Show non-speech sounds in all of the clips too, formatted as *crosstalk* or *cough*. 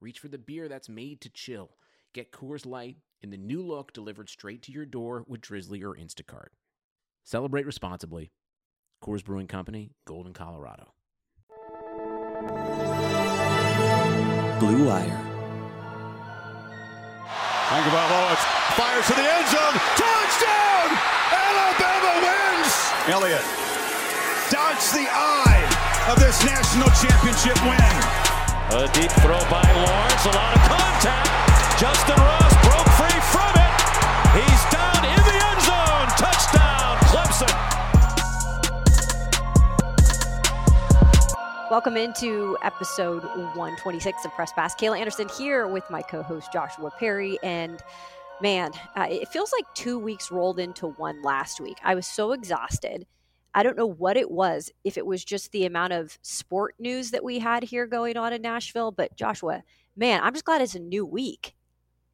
reach for the beer that's made to chill. Get Coors Light in the new look delivered straight to your door with Drizzly or Instacart. Celebrate responsibly. Coors Brewing Company, Golden, Colorado. Blue Wire. Tagovailoa fires to the end zone. Touchdown! Alabama wins! Elliott dodged the eye of this national championship win. A deep throw by Lawrence. A lot of contact. Justin Ross broke free from it. He's down in the end zone. Touchdown, Clemson. Welcome into episode 126 of Press Pass. Kayla Anderson here with my co host Joshua Perry. And man, uh, it feels like two weeks rolled into one last week. I was so exhausted. I don't know what it was, if it was just the amount of sport news that we had here going on in Nashville. But Joshua, man, I'm just glad it's a new week.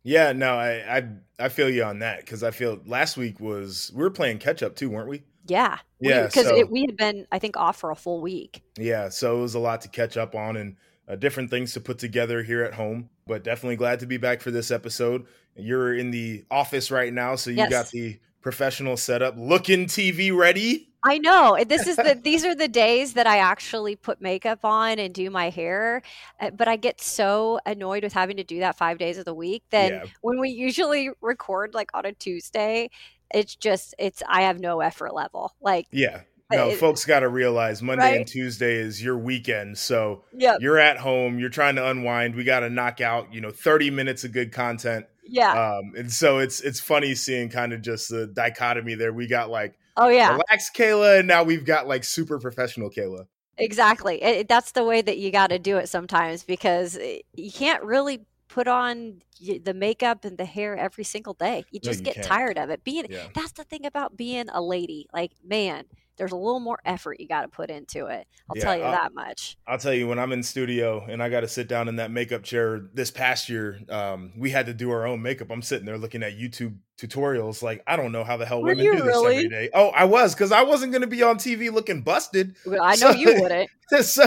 Yeah, no, I I, I feel you on that because I feel last week was we were playing catch up too, weren't we? Yeah. Yeah, Because so- we had been, I think, off for a full week. Yeah, so it was a lot to catch up on and uh, different things to put together here at home. But definitely glad to be back for this episode. You're in the office right now, so you Yes. got the professional setup, looking TV ready. I know. This is the *laughs* these are the days that I actually put makeup on and do my hair. Uh, But I get so annoyed with having to do that 5 days of the week that Yeah. when we usually record like on a Tuesday, it's just it's I have no effort level. Like Yeah. No, It- folks got to realize Monday Right. and Tuesday is your weekend. So yeah, you're at home, you're trying to unwind. We got to knock out, you know, 30 minutes of good content. yeah. Um, and so it's it's funny seeing kind of just the dichotomy there. We got like oh yeah. relax Kayla, and now we've got like super professional Kayla. Exactly. It, that's the way that you got to do it sometimes because eh, you can't really put on the makeup and the hair every single day. You No, just you get can't. tired of it. Being Yeah. that's the thing about being a lady. Like, man, there's a little more effort you got to put into it. I'll Yeah, tell you I- that much. I'll tell you when I'm in studio and I got to sit down in that makeup chair. This past year, um, we had to do our own makeup. I'm sitting there looking at YouTube tutorials. Like I don't know how the hell Were women do this every really? day. Oh, I was because I wasn't going to be on TV looking busted. Well, I know So- you wouldn't. *laughs* so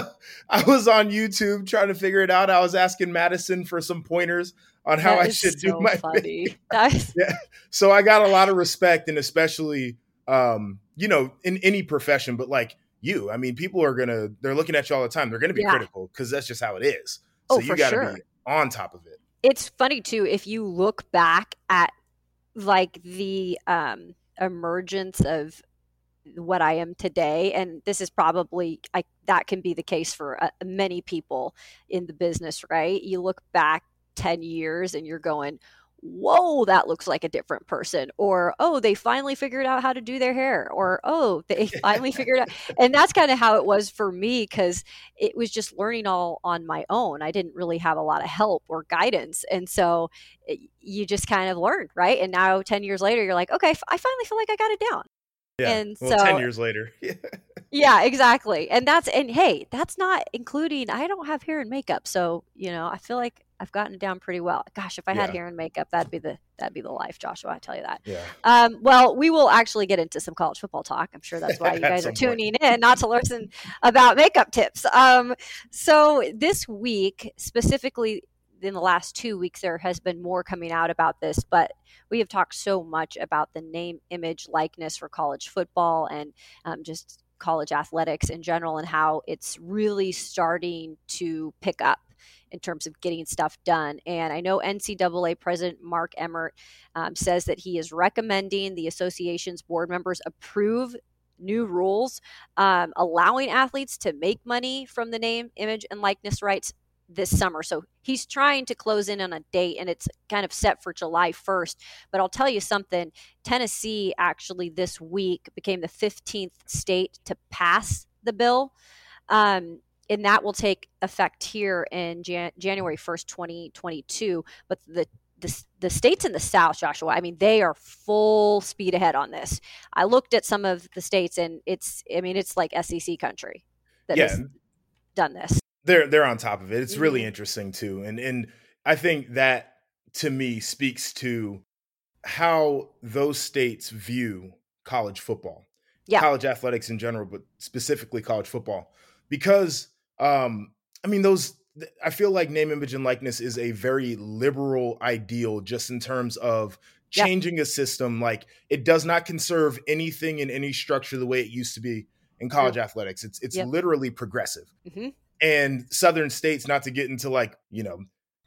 I was on YouTube trying to figure it out. I was asking Madison for some pointers on how That I should do my funny. That's, *laughs* so I got a lot of respect and especially um, you know, in any profession, but like you, I mean, people are gonna they're looking at you all the time. They're gonna be Yeah. critical because that's just how it is. So Oh, you gotta sure. be on top of it. it's funny too if you look back at like the um emergence of what I am today and this is probably I that can be the case for uh, many people in the business right you look back 10 years and you're going whoa that looks like a different person or oh they finally figured out how to do their hair or *laughs* oh they finally figured out *laughs* and that's kind of how it was for me cuz it was just learning all on my own. I didn't really have a lot of help or guidance. And so it, you just kind of learned, right? And now 10 years later, you're like, okay, I finally feel like I got it down. Yeah. And well, so- ten years later. *laughs* Yeah, exactly. And that's, and hey, that's not including, I don't have hair and makeup. So, you know, I feel like I've gotten it down pretty well. Gosh, if I had hair and makeup, that'd be the, that'd be the life, Joshua. I tell you that. yeah. Um, well, we will actually get into some college football talk. I'm sure that's why you *laughs* guys are some point. tuning in, not to listen about makeup tips. Um, so this week, specifically in the last two weeks, there has been more coming out about this, but we have talked so much about the name, image, likeness for college football and um, just college athletics in general and how it's really starting to pick up in terms of getting stuff done. And I know NCAA President Mark Emmert um, says that he is recommending the association's board members approve new rules um, allowing athletes to make money from the name, image, and likeness rights this summer. So he's trying to close in on a date and it's kind of set for July 1st. But I'll tell you something Tennessee actually this week became the 15th state to pass the bill. Um, and that will take effect here in Jan- January 1st, 2022. But the the, the states in the South, Joshua, I mean, they are full speed ahead on this. I looked at some of the states, and it's, I mean, it's like SEC country that yeah. has done this. They're they're on top of it. It's mm-hmm. really interesting too, and and I think that to me speaks to how those states view college football, yeah. college athletics in general, but specifically college football, because um, I mean those I feel like name, image, and likeness is a very liberal ideal just in terms of changing yep. a system. Like it does not conserve anything in any structure the way it used to be in college yep. athletics. It's it's yep. literally progressive. Mm-hmm. And Southern states, not to get into like you know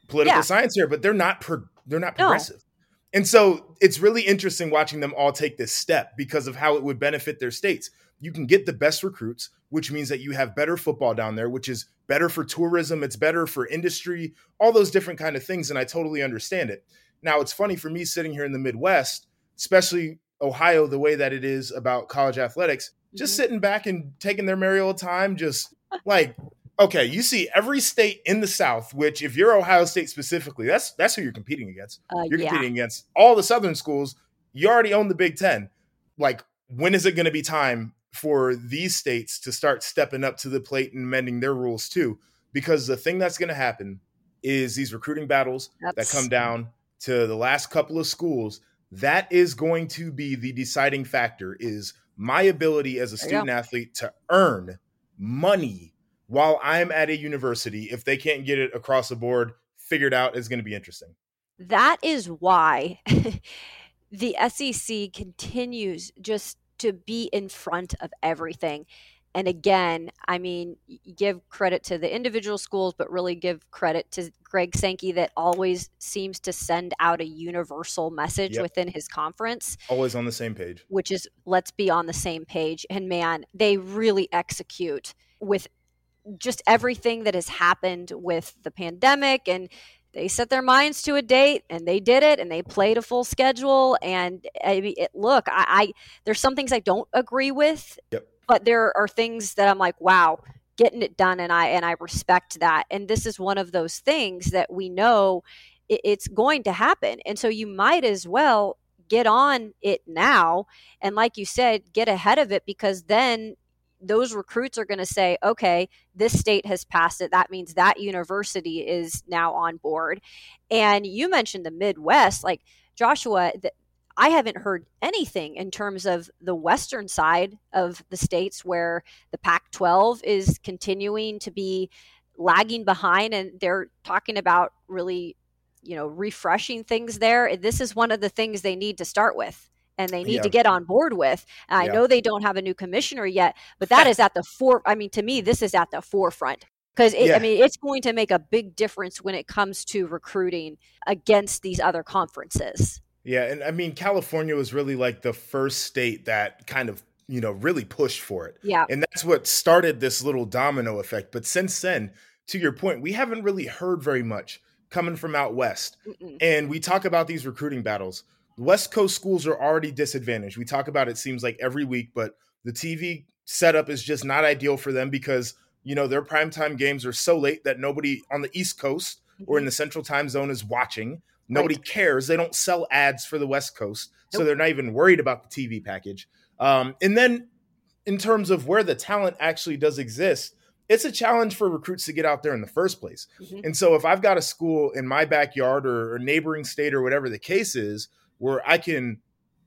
political yeah. science here, but they're not pro- they're not progressive. And so it's really interesting watching them all take this step because of how it would benefit their states. You can get the best recruits, which means that you have better football down there, which is better for tourism, it's better for industry, all those different kind of things and I totally understand it. Now, it's funny for me sitting here in the Midwest, especially Ohio the way that it is about college athletics, just mm-hmm. sitting back and taking their merry old time just like okay, you see every state in the South, which if you're Ohio State specifically, that's that's who you're competing against. Uh, you're yeah. competing against all the Southern schools. You already own the Big Ten. Like, when is it going to be time for these states to start stepping up to the plate and mending their rules too. Because the thing that's going to happen is these recruiting battles that's... that come down to the last couple of schools. That is going to be the deciding factor. Is my ability as a student athlete to earn money while I'm at a university. If they can't get it across the board figured out, is going to be interesting. That is why *laughs* the SEC continues just to be in front of everything. And again, I mean, give credit to the individual schools, but really give credit to Greg Sankey that always seems to send out a universal message yep. within his conference. Always on the same page. Which is let's be on the same page. And man, they really execute with just everything that has happened with the pandemic and they set their minds to a date and they did it and they played a full schedule and I mean, it, look I, I, there's some things i don't agree with yep. but there are things that i'm like wow getting it done and i and i respect that and this is one of those things that we know it, it's going to happen and so you might as well get on it now and like you said get ahead of it because then those recruits are going to say, okay, this state has passed it. That means that university is now on board. And you mentioned the Midwest, like Joshua, I haven't heard anything in terms of the western side of the states where the Pac 12 is continuing to be lagging behind and they're talking about really you know refreshing things there this is one of the things they need to start with and they need yeah. to get on board with. And I yeah. know they don't have a new commissioner yet, but that is at the fore. I mean, to me, this is at the forefront because yeah. I mean, it's going to make a big difference when it comes to recruiting against these other conferences. Yeah, and I mean, California was really like the first state that kind of you know really pushed for it. Yeah, and that's what started this little domino effect. But since then, to your point, we haven't really heard very much coming from out west. Mm-mm. And we talk about these recruiting battles West Coast schools are already disadvantaged. We talk about it seems like every week, but the TV setup is just not ideal for them because you know their primetime games are so late that nobody on the East Coast or in mm-hmm. the Central Time Zone is watching. Nobody right. cares. They don't sell ads for the West Coast, nope. so they're not even worried about the TV package. Um, and then, in terms of where the talent actually does exist, it's a challenge for recruits to get out there in the first place. Mm-hmm. And so, if I've got a school in my backyard or a neighboring state or whatever the case is, where I can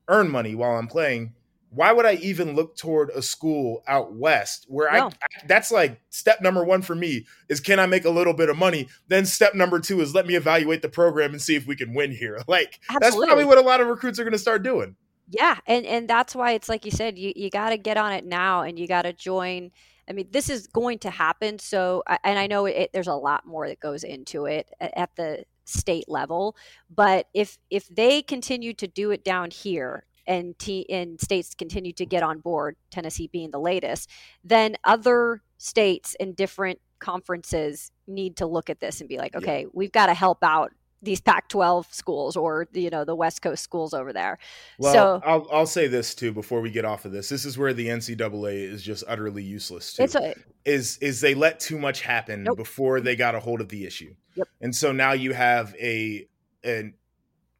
earn money while I'm playing, why would I even look toward a school out west where no. I, I, that's like step number one for me is can I make a little bit of money? Then step number two is let me evaluate the program and see if we can win here. *laughs* Like Absolutely. that's probably what a lot of recruits are going to start doing. Yeah, and and that's why it's like you said, you you got to get on it now, and you got to join. I mean, this is going to happen. So, and I know it, there's a lot more that goes into it at the state level. But if if they continue to do it down here and t- and states continue to get on board, Tennessee being the latest, then other states and different conferences need to look at this and be like, okay, yeah. we've got to help out these Pac-12 schools or you know the West Coast schools over there. Well, so I'll I'll say this too before we get off of this. This is where the NCAA is just utterly useless too. A, is is they let too much happen nope. before they got a hold of the issue, yep. and so now you have a a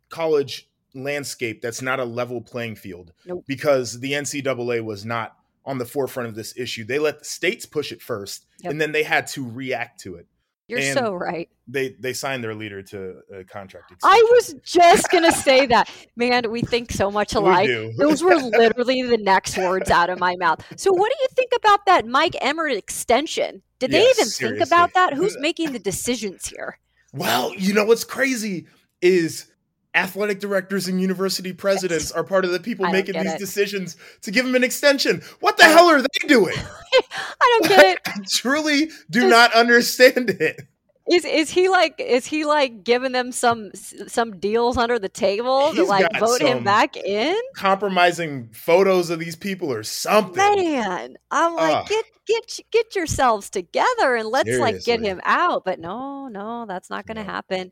college landscape that's not a level playing field nope. because the NCAA was not on the forefront of this issue. They let the states push it first, yep. and then they had to react to it. You're and so right. They they signed their leader to a contract. Extension. I was just gonna say that, man. We think so much alike. Those were *laughs* literally the next words out of my mouth. So, what do you think about that Mike Emmert extension? Did they even seriously. think about that? Who's making the decisions here? Well, you know what's crazy is athletic directors and university presidents are part of the people making these it. decisions to give him an extension. What the hell are they doing? *laughs* I don't get it. I truly do Just, not understand it. Is is he like is he like giving them some some deals under the table He's to like vote him back in? Compromising photos of these people or something. Man, I'm like get get get yourselves together and let's Seriously. like get him out. But no, no, that's not going to no. happen.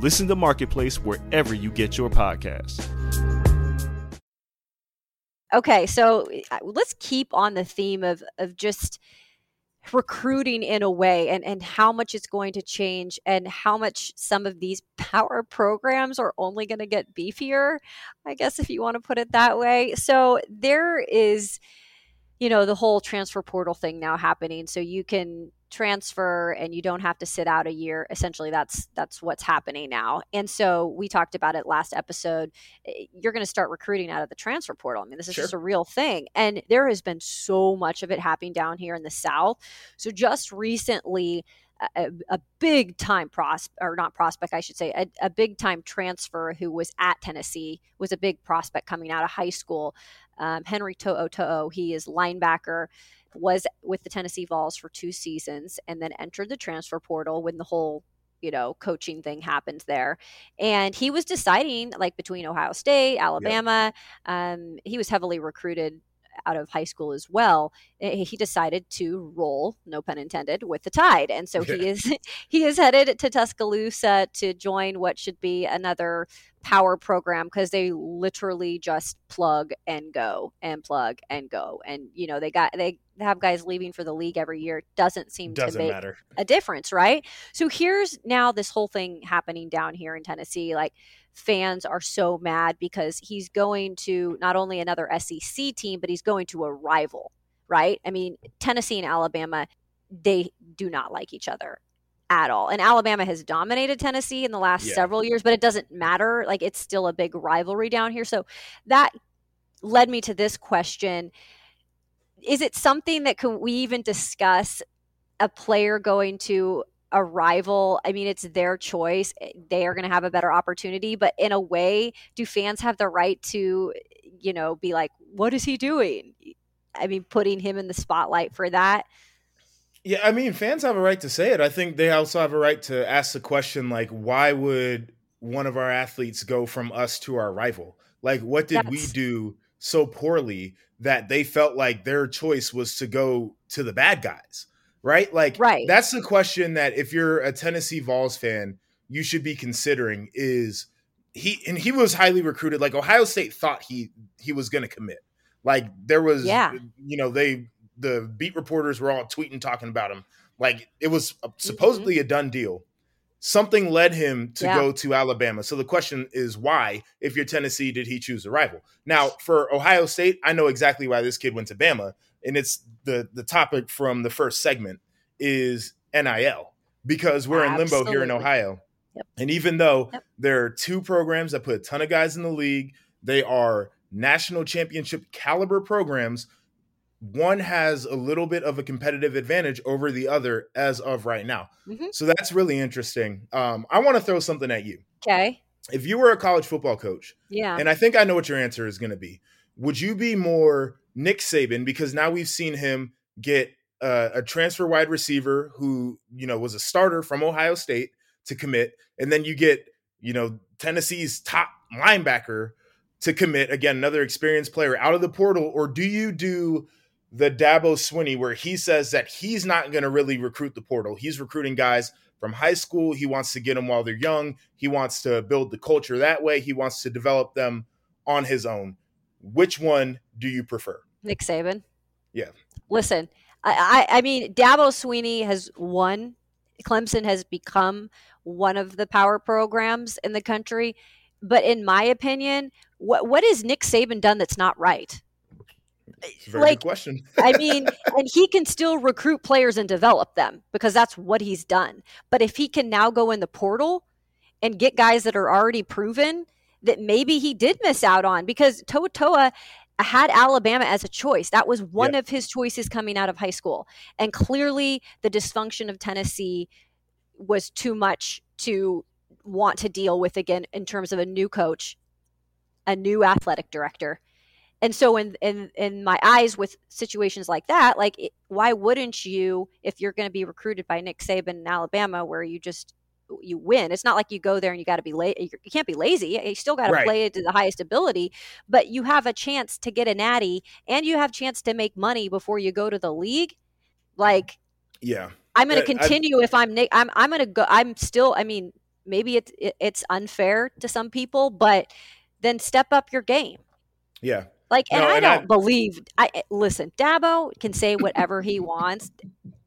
Listen to Marketplace wherever you get your podcasts. Okay, so uh, let's keep on the theme of of just recruiting in a way and, and how much it's going to change and how much some of these power programs are only going to get beefier, I guess, if you want to put it that way. So there is, you know, the whole transfer portal thing now happening. So you can transfer and you don't have to sit out a year. Essentially that's that's what's happening now. And so we talked about it last episode. Eh, you're going to start recruiting out of the transfer portal. I mean this is sure. just a real thing. And there has been so much of it happening down here in the south. So just recently a, a, big time prospect or not prospect i should say a, a, big time transfer who was at tennessee was a big prospect coming out of high school um, henry To'oTo'o he is linebacker was with the Tennessee Vols for two seasons and then entered the transfer portal when the whole you know coaching thing happened there and he was deciding like between ohio state alabama yep. um, he was heavily recruited out of high school as well eh, he decided to roll no pun intended with the tide. And so yeah. he is *laughs* he is headed to tuscaloosa to join what should be another power program because they literally just plug and go and plug and go. And you know they got they have guys leaving for the league every year. Doesn't seem doesn't to make matter. a difference right? So here's now this whole thing happening down here in tennessee. Like fans are so mad because he's going to not only another sec team but he's going to a rival right i mean tennessee and alabama they do not like each other at all. And Alabama has dominated Tennessee in the last yeah. several years, but it doesn't matter. Like it's still a big rivalry down here. So that led me to this question. Is it something that can we even discuss a player going to a rival? I mean, it's their choice. Eh, they are going to have a better opportunity, but in a way, do fans have the right to, you know, be like, what is he doing? I mean, putting him in the spotlight for that. Yeah, I mean, fans have a right to say it. I think they also have a right to ask the question, like, why would one of our athletes go from us to our rival? Like, what did That's... we do so poorly that they felt like their choice was to go to the bad guys? Right? Like, right. that's the question that if you're a Tennessee Vols fan, you should be considering is he and he was highly recruited. Like Ohio State thought he he was going to commit. Like there was, yeah. you know, they the beat reporters were all tweeting talking about him. Like it was supposedly mm-hmm. a done deal. Something led him to yeah. go to Alabama. So the question is why, if you're Tennessee, did he choose a rival? Now, for Ohio State, I know exactly why this kid went to Bama, and it's the the topic from the first segment is NIL because we're Absolutely. in limbo here in Ohio. Yep. And even though yep. there are two programs that put a ton of guys in the league, they are national championship caliber programs one has a little bit of a competitive advantage over the other as of right now. Mm-hmm. So that's really interesting. Um, I want to throw something at you. Okay. if you were a college football coach, yeah, and I think I know what your answer is going to be, would you be more Nick Saban because now we've seen him get uh, a transfer wide receiver who you know was a starter from Ohio State to commit, and then you get you know Tennessee's top linebacker to commit again, another experienced player out of the portal, or do you do the Dabo Swinney where he says that he's not going to really recruit the portal? He's recruiting guys from high school. He wants to get them while they're young. He wants to build the culture that way. He wants to develop them on his own. Which one do you prefer? Nick Saban. Yeah. Listen, I, I, I mean, Dabo Swinney has won. Clemson has become one of the power programs in the country. But in my opinion, what what has Nick Saban done that's not right? very like, good question. I *laughs* mean, and he can still recruit players and develop them because that's what he's done. But if he can now go in the portal and get guys that are already proven that maybe he did miss out on because To'oTo'o had Alabama as a choice. That was one yep. of his choices coming out of high school. And clearly the dysfunction of Tennessee was too much to want to deal with again in terms of a new coach, a new athletic director and so in in in my eyes with situations like that like it, why wouldn't you if you're going to be recruited by Nick Saban in Alabama where you just you win it's not like you go there and you got to be late you can't be lazy you still got to right. play it to the highest ability but you have a chance to get a natty and you have chance to make money before you go to the league like yeah i'm going to continue I, if i'm Nick i'm i'm going to go i'm still i mean maybe it's it's unfair to some people but then step up your game yeah like, and no, I and don't I, believe. I eh, listen. Dabo can say whatever he wants.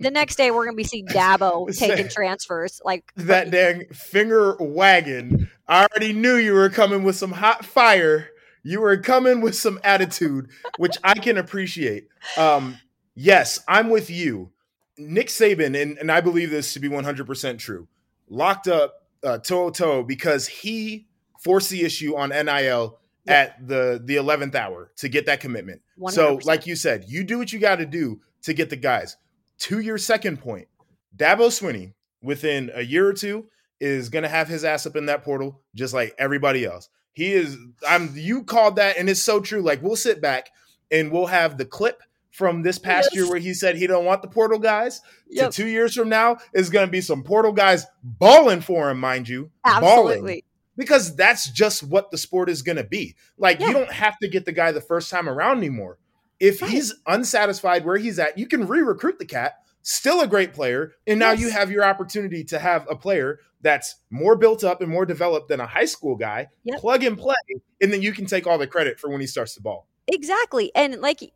The next day, we're gonna be seeing Dabo *laughs* taking transfers. Like *laughs* that dang finger wagon. I already knew you were coming with some hot fire. You were coming with some attitude, which I can appreciate. Um, yes, I'm with you. Nick Saban, and, and I believe this to be 100% true, locked up uh, To'oTo'o because he forced the issue on NIL at the the 11th hour to get that commitment. 100%. So, like you said, you do what you got to do to get the guys. To your second point, Dabo Swinney, within a year or two, is going to have his ass up in that portal just like everybody else. He is. I'm. You called that, and it's so true. Like we'll sit back and we'll have the clip from this past yes. year where he said he don't want the portal guys. Yep. To two years from now is going to be some portal guys balling for him, mind you. Absolutely. Balling because that's just what the sport is going to be. Like yeah. you don't have to get the guy the first time around anymore. If right. he's unsatisfied where he's at, you can re-recruit the cat. Still a great player, and now yes. you have your opportunity to have a player that's more built up and more developed than a high school guy. Yep. Plug and play, and then you can take all the credit for when he starts the ball. Exactly, and like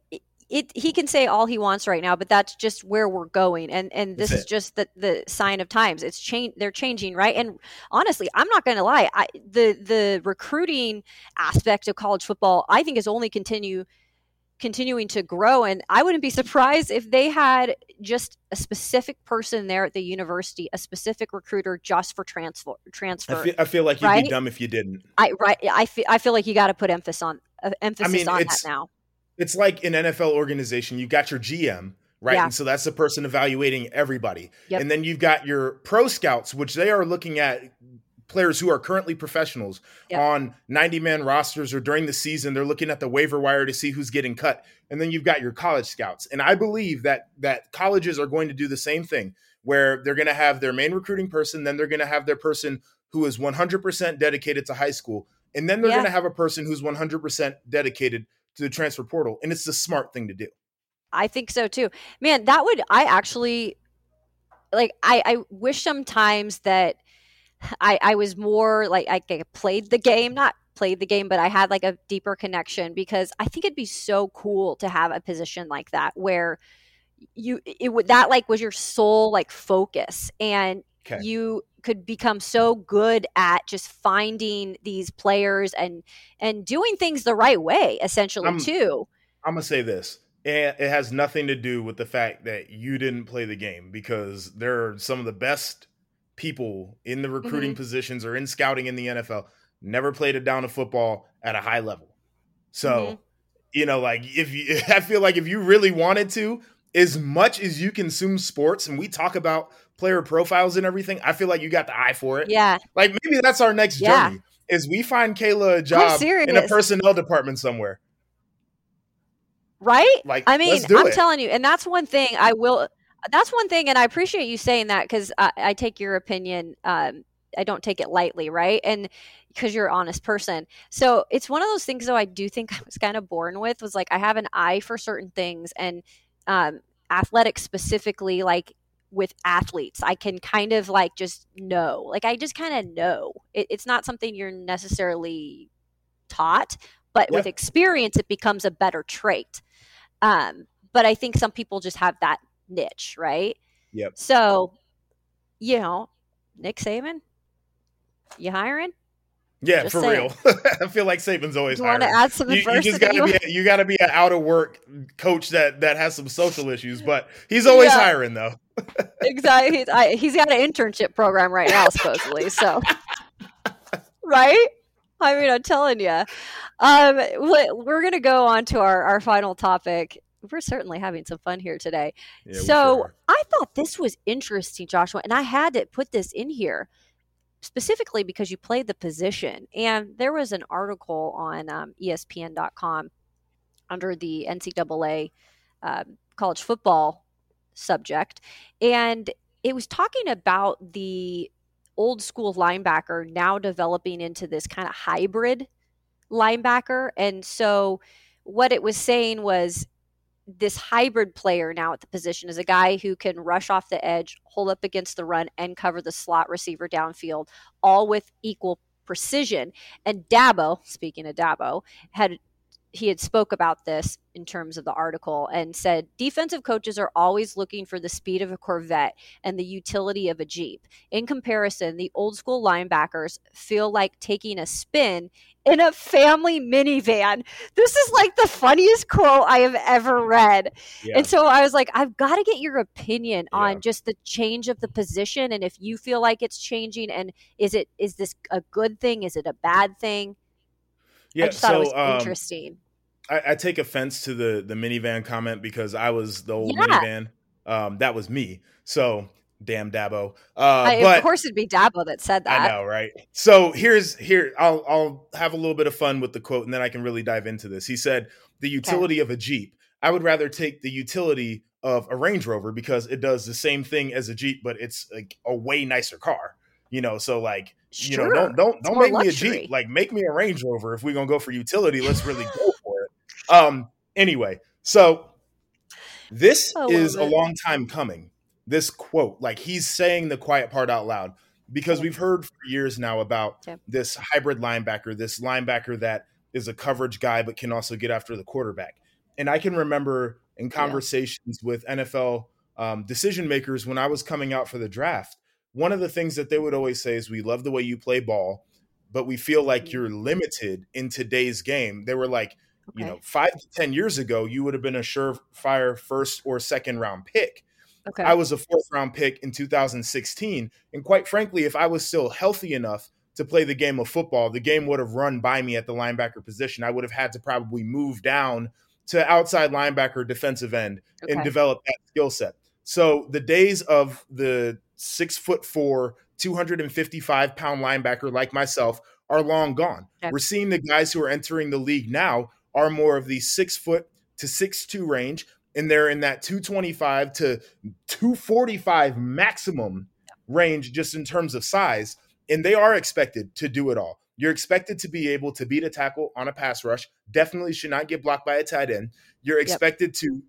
it he can say all he wants right now but that's just where we're going and and this is just the the sign of times it's change they're changing right and honestly i'm not going to lie I, the the recruiting aspect of college football i think is only continue continuing to grow and i wouldn't be surprised if they had just a specific person there at the university a specific recruiter just for transfer transfer i feel, I feel like you'd right? be dumb if you didn't i right i feel, I feel like you got to put emphasis on uh, emphasis I mean, on that now it's like an NFL organization. You got your GM, right? Yeah. And so that's the person evaluating everybody. Yep. And then you've got your pro scouts, which they are looking at players who are currently professionals yep. on 90 man rosters or during the season. They're looking at the waiver wire to see who's getting cut. And then you've got your college scouts. And I believe that that colleges are going to do the same thing where they're going to have their main recruiting person, then they're going to have their person who is 100% dedicated to high school. And then they're yeah. going to have a person who's 100% dedicated to the transfer portal, and it's the smart thing to do. I think so too. Man, that would I actually like I, I wish sometimes that I, I was more like I played the game, not played the game, but I had like a deeper connection because I think it'd be so cool to have a position like that where you it would that like was your sole like focus and okay. you could become so good at just finding these players and and doing things the right way essentially I'm, too i'm gonna say this it has nothing to do with the fact that you didn't play the game because there are some of the best people in the recruiting mm-hmm. positions or in scouting in the nfl never played a down of football at a high level so mm-hmm. you know like if you *laughs* i feel like if you really wanted to as much as you consume sports and we talk about player profiles and everything, I feel like you got the eye for it. Yeah. Like maybe that's our next yeah. journey is we find Kayla a job in a personnel department somewhere. Right? Like I mean, I'm it. telling you, and that's one thing I will that's one thing, and I appreciate you saying that because I, I, take your opinion. Um, I don't take it lightly, right? And because you're an honest person. So it's one of those things, though, I do think *laughs* I was kind of born with was like I have an eye for certain things and um, athletics specifically, like with athletes, I can kind of like just know, like I just kind of know. It, it's not something you're necessarily taught, but with experience, it becomes a better trait. Um, but I think some people just have that niche, right? Yep. So, you know, Nick Saban, you hiring? Yeah, just for saying. real. *laughs* I feel like Saban's always. You want to add some you, you just gotta be a, you got to be an out of work coach that that has some social issues, but he's always yeah. hiring though. *laughs* exactly. He's, I, he's got an internship program right now, supposedly. So, right? I mean, I'm telling you. Um, we're gonna go on to our our final topic, we're certainly having some fun here today. Yeah, so sure I thought this was interesting, Joshua, and I had to put this in here specifically because you played the position. And there was an article on um, ESPN.com under the NCAA uh, um, college football subject, and it was talking about the old school linebacker now developing into this kind of hybrid linebacker. And so what it was saying was this hybrid player now at the position is a guy who can rush off the edge, hold up against the run, and cover the slot receiver downfield, all with equal precision. And Dabo, speaking of Dabo, had he had spoke about this in terms of the article and said defensive coaches are always looking for the speed of a Corvette and the utility of a Jeep. In comparison, the old school linebackers feel like taking a spin in a family minivan. This is like the funniest quote I have ever read. Yeah. And so I was like, I've got to get your opinion yeah. on just the change of the position and if you feel like it's changing and is it is this a good thing? Is it a bad thing? Yeah, I just thought so, it was um, interesting. I, I, take offense to the the minivan comment because I was the old yeah. minivan. Um, that was me. So damn Dabo. Uh, I, but, of course, it'd be Dabo that said that. I know, right? So here's here. I'll I'll have a little bit of fun with the quote, and then I can really dive into this. He said, "The utility okay. of a Jeep. I would rather take the utility of a Range Rover because it does the same thing as a Jeep, but it's like a way nicer car. You know, so like." Sure. You know, don't don't don't make luxury. me a Jeep. Like make me a Range Rover. If we're gonna go for utility, let's really *laughs* go for it. Um. Anyway, so this is it. a long time coming this quote. Like he's saying the quiet part out loud because we've heard for years now about this hybrid linebacker, this linebacker that is a coverage guy but can also get after the quarterback. And I can remember in conversations yeah. with NFL um, decision makers when I was coming out for the draft, one of the things that they would always say is, "We love the way you play ball, but we feel like mm-hmm. you're limited in today's game." They were like, okay. you know, five to ten years ago, you would have been a surefire first or second round pick. Okay. I was a fourth round pick in 2016. And quite frankly, if I was still healthy enough to play the game of football, the game would have run by me at the linebacker position. I would have had to probably move down to outside linebacker, defensive end, okay. and develop that skill set. So the days of the six foot four, 255 pound linebacker like myself are long gone. Okay. We're seeing the guys who are entering the league now are more of the six foot to six two range and they're in that 225 to 245 maximum range just in terms of size. And they are expected to do it all. You're expected to be able to beat a tackle on a pass rush. Definitely should not get blocked by a tight end. You're expected yep. to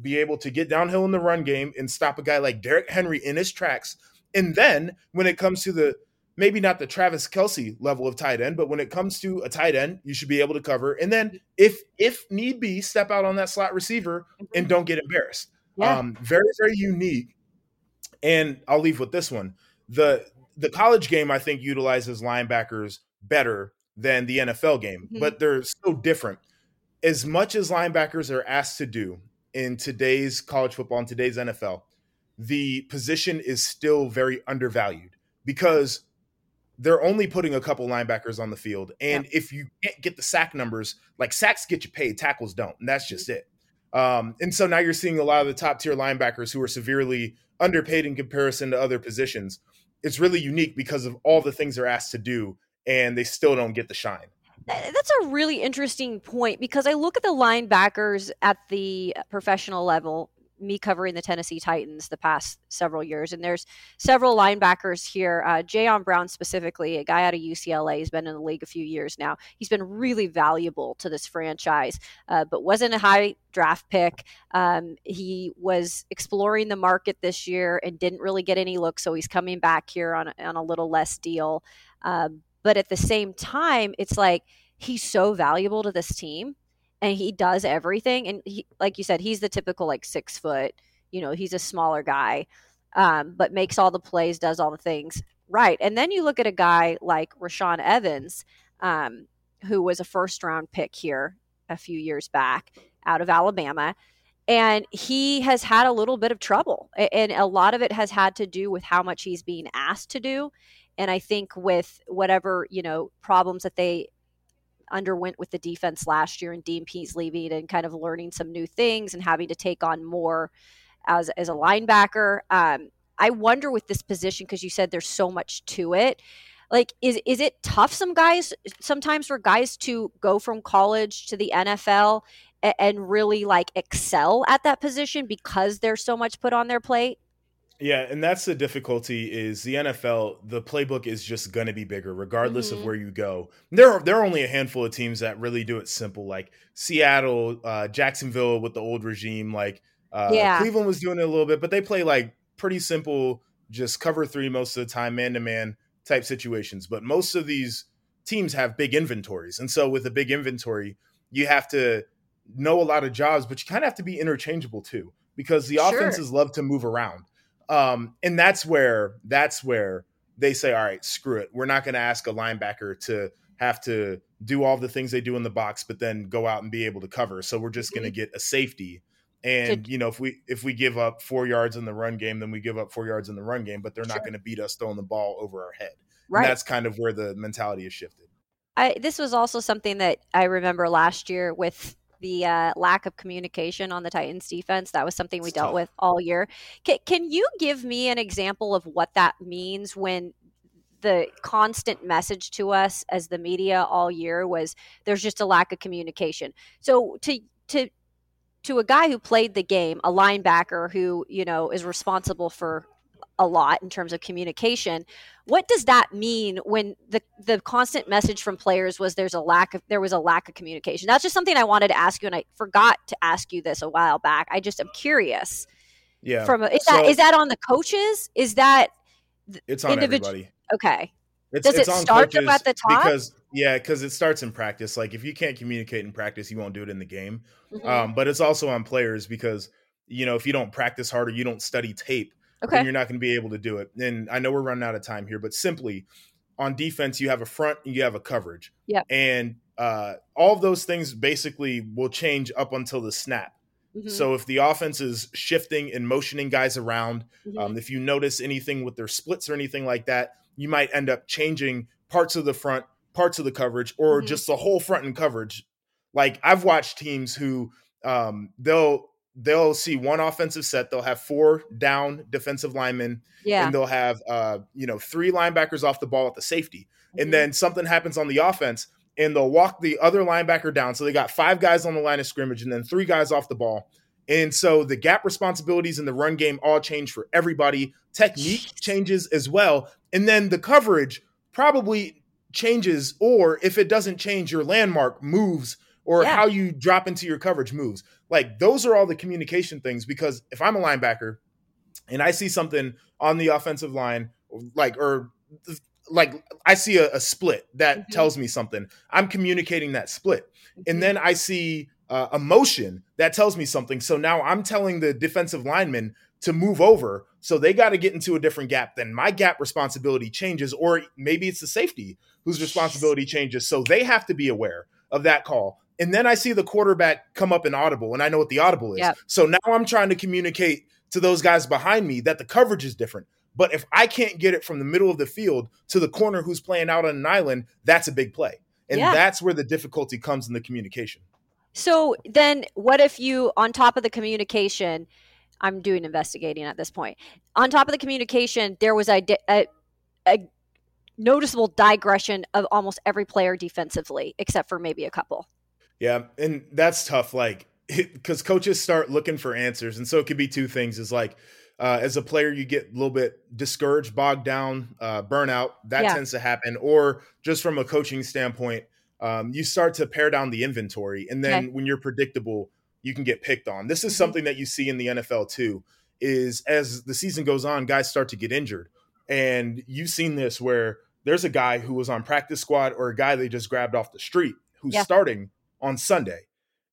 be able to get downhill in the run game and stop a guy like Derrick Henry in his tracks. And then when it comes to the maybe not the Travis Kelce level of tight end, but when it comes to a tight end, you should be able to cover. And then if if need be, step out on that slot receiver and don't get embarrassed. Yeah. Um, very, very unique. And I'll leave with this one. The the college game, I think, utilizes linebackers better than the NFL game, mm-hmm. but they're so different. As much as linebackers are asked to do in today's college football and today's NFL, the position is still very undervalued because they're only putting a couple linebackers on the field. And yeah. if you can't get the sack numbers, like sacks get you paid, tackles don't. And that's just mm-hmm. it. Um, and so now you're seeing a lot of the top tier linebackers who are severely underpaid in comparison to other positions. It's really unique because of all the things they're asked to do, and they still don't get the shine. That's a really interesting point because I look at the linebackers at the professional level me covering the Tennessee Titans the past several years, and there's several linebackers here. Uh, Jayon Brown specifically, a guy out of UCLA, he's been in the league a few years now. He's been really valuable to this franchise, uh, but wasn't a high draft pick. Um, he was exploring the market this year and didn't really get any looks, so he's coming back here on on a little less deal. Um, but at the same time, it's like he's so valuable to this team and he does everything. And he, like you said, he's the typical like six foot, you know, he's a smaller guy, um, but makes all the plays, does all the things right. And then you look at a guy like Rashaan Evans, um, who was a first round pick here a few years back out of Alabama. And he has had a little bit of trouble. And a lot of it has had to do with how much he's being asked to do. And I think with whatever, you know, problems that they underwent with the defense last year and Dean Pees leaving and kind of learning some new things and having to take on more as, as a linebacker. Um, I wonder with this position, because you said there's so much to it. Like, is is it tough some guys sometimes for guys to go from college to the NFL and, and really like excel at that position because there's so much put on their plate? Yeah, and that's the difficulty is the NFL, the playbook is just going to be bigger regardless mm-hmm. of where you go. There are there are only a handful of teams that really do it simple like Seattle, uh, Jacksonville with the old regime like uh, yeah. Cleveland was doing it a little bit, but they play like pretty simple just cover 3 most of the time man to man type situations. But most of these teams have big inventories. And so with a big inventory, you have to know a lot of jobs, but you kind of have to be interchangeable too because the sure. offenses love to move around. Um, and that's where that's where they say, all right, screw it. We're not going to ask a linebacker to have to do all the things they do in the box, but then go out and be able to cover. So we're just going to mm-hmm. get a safety. And you know, if we if we give up four yards in the run game, then we give up four yards in the run game, but they're not going to beat us throwing the ball over our head. Right. And that's kind of where the mentality has shifted. I, this was also something that I remember last year with the uh, lack of communication on the Titans defense. That was something we dealt with all year. Can, can you give me an example of what that means when the constant message to us as the media all year was there's just a lack of communication. So to to to a guy who played the game, a linebacker who, you know, is responsible for a lot in terms of communication. What does that mean when the the constant message from players was there's a lack of there was a lack of communication? That's just something I wanted to ask you, and I forgot to ask you this a while back. I just am curious. Yeah. From is so, that is that on the coaches? Is that it's on individu- everybody? Okay. It's, Does it's it start them at the top? Because yeah, because it starts in practice. Like if you can't communicate in practice, you won't do it in the game. Mm-hmm. Um, but it's also on players because you know if you don't practice harder, you don't study tape okay. you're not going to be able to do it. And I know we're running out of time here, but simply on defense, you have a front and you have a coverage. Yeah. And uh, all of those things basically will change up until the snap. Mm-hmm. So if the offense is shifting and motioning guys around, mm-hmm. um, if you notice anything with their splits or anything like that, you might end up changing parts of the front, parts of the coverage, or mm-hmm. just the whole front and coverage. Like I've watched teams who um, they'll they'll see one offensive set. They'll have four down defensive linemen, yeah. and they'll have uh, you know three linebackers off the ball at the safety. Mm-hmm. And then something happens on the offense, and they'll walk the other linebacker down. So they got five guys on the line of scrimmage, and then three guys off the ball. And so the gap responsibilities in the run game all change for everybody. Technique changes as well, and then the coverage probably changes, or if it doesn't change, your landmark moves or yeah. how you drop into your coverage moves. Like those are all the communication things because if I'm a linebacker and I see something on the offensive line, like or like I see a, a split that mm-hmm. tells me something, I'm communicating that split, mm-hmm. and then I see uh, a motion that tells me something. So now I'm telling the defensive lineman to move over. So they got to get into a different gap. Then my gap responsibility changes, or maybe it's the safety whose responsibility changes. So they have to be aware of that call and then I see the quarterback come up in audible, and I know what the audible is. Yep. So now I'm trying to communicate to those guys behind me that the coverage is different. But if I can't get it from the middle of the field to the corner who's playing out on an island, that's a big play. And yeah. that's where the difficulty comes in the communication. So then, what if you, on top of the communication, I'm doing investigating at this point. On top of the communication, there was a, a, a noticeable digression of almost every player defensively, except for maybe a couple. Yeah, and that's tough. Like, because coaches start looking for answers, and so it could be two things: is like uh, as a player, you get a little bit discouraged, bogged down, uh, burnout. That yeah. tends to happen. Or just from a coaching standpoint, um, you start to pare down the inventory. And then okay. when you're predictable, you can get picked on. This is mm-hmm. something that you see in the NFL too, is as the season goes on, guys start to get injured. And you've seen this where there's a guy who was on practice squad or a guy they just grabbed off the street who's yeah. starting on Sunday.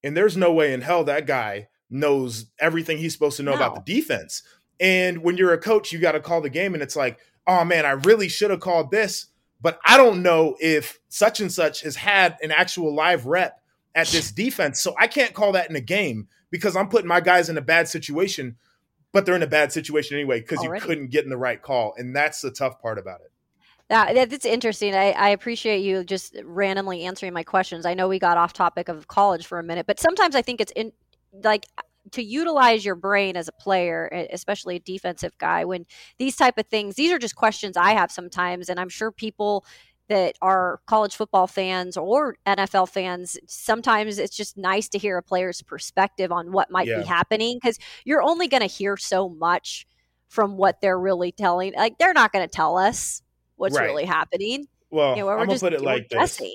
And there's no way in hell that guy knows everything he's supposed to know no. about the defense. And when you're a coach, you got to call the game, and it's like, oh man, I really should have called this, but I don't know if such and such has had an actual live rep at this *laughs* defense. So I can't call that in a game because I'm putting my guys in a bad situation, but they're in a bad situation anyway because you couldn't get in the right call. And that's the tough part about it. Uh, that, that's interesting. I, I appreciate you just randomly answering my questions. I know we got off topic of college for a minute, but sometimes I think it's in like to utilize your brain as a player especially a defensive guy when these type of things these are just questions i have sometimes and i'm sure people that are college football fans or NFL fans, sometimes it's just nice to hear a player's perspective on what might yeah. be happening because you're only going to hear so much from what they're really telling. Like they're not going to tell us what's right. really happening. Well, you know, I'm gonna put it like guessing.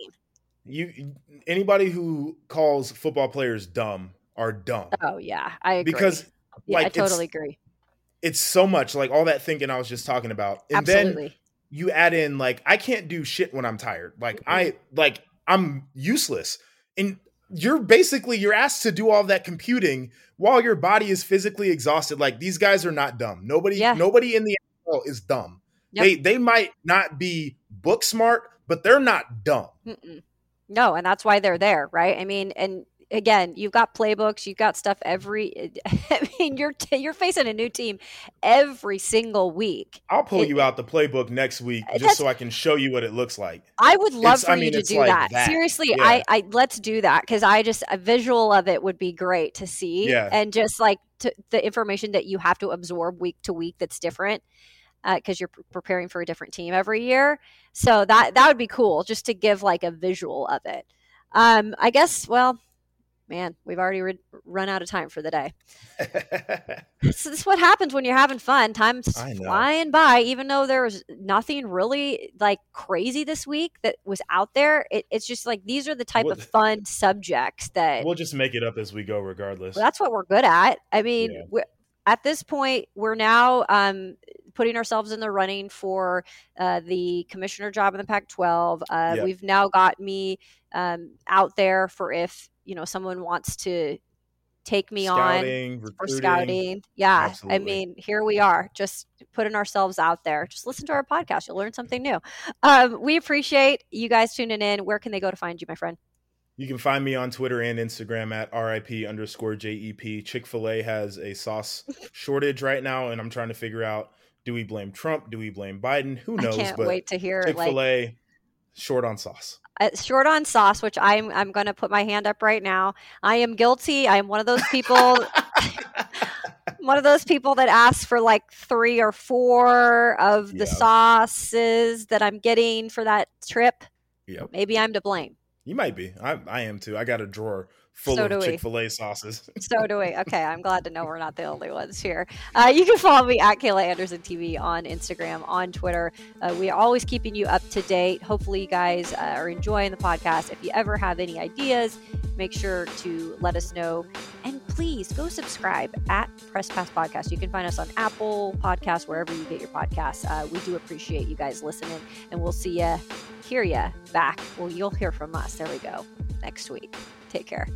this: you anybody who calls football players dumb are dumb. Oh yeah, I agree. Because yeah, like, I totally agree. It's so much like all that thinking I was just talking about, and Absolutely. then you add in like I can't do shit when I'm tired. Like mm-hmm. I like I'm useless, and you're basically you're asked to do all that computing while your body is physically exhausted. Like these guys are not dumb. Nobody, yeah. nobody in the NFL is dumb. Yep. They they might not be book smart, but they're not dumb. Mm-mm. No, and that's why they're there, right? I mean, and again, you've got playbooks, you've got stuff every. *laughs* I mean, you're t- you're facing a new team every single week. I'll pull it, you out the playbook next week uh, just so I can show you what it looks like. I would love it's, for I mean, you to do like that. that. Seriously, yeah. I, I let's do that because I just a visual of it would be great to see. Yeah. and just like to, the information that you have to absorb week to week that's different because uh, you're preparing for a different team every year. So that that would be cool just to give like a visual of it. Um, I guess. Well, man, we've already re- run out of time for the day. this, *laughs* this, is what happens when you're having fun. Time's flying by, even though there was nothing really like crazy this week that was out there. It, it's just like these are the type we'll, of fun subjects that we'll just make it up as we go, regardless. Well, that's what we're good at. I mean, yeah. At this point, we're now um, putting ourselves in the running for uh, the commissioner job in the Pac 12. Uh, yep. We've now got me um, out there for if you know someone wants to take me scouting, on for scouting. Yeah. Absolutely. I mean, here we are, just putting ourselves out there. Just listen to our podcast. You'll learn something new. Um, we appreciate you guys tuning in. Where can they go to find you, my friend? You can find me on Twitter and Instagram at RIP underscore JEP. Chick fil A has a sauce shortage right now, and I'm trying to figure out do we blame Trump? Do we blame Biden? Who knows? I can't but wait to hear Chick fil A like, short on sauce uh, short on sauce, which I'm I'm going to put my hand up right now. I am guilty. I am one of those people. *laughs* one of those people that asks for like three or four of the sauces that I'm getting for that trip. Yep. Maybe I'm to blame. You might be. I, I am too. I got a drawer full so of Chick Fil A sauces. *laughs* so do we. Okay, I'm glad to know we're not the only ones here. Uh, you can follow me at Kayla Anderson TV on Instagram, on Twitter. Uh, we are always keeping you up to date. Hopefully, you guys uh, are enjoying the podcast. If you ever have any ideas, make sure to let us know. And please go subscribe at Press Pass Podcast. You can find us on Apple Podcasts, wherever you get your podcasts. Uh, we do appreciate you guys listening, and we'll see you, hear you back. Well, you'll hear from us. There we go. Next week. Take care.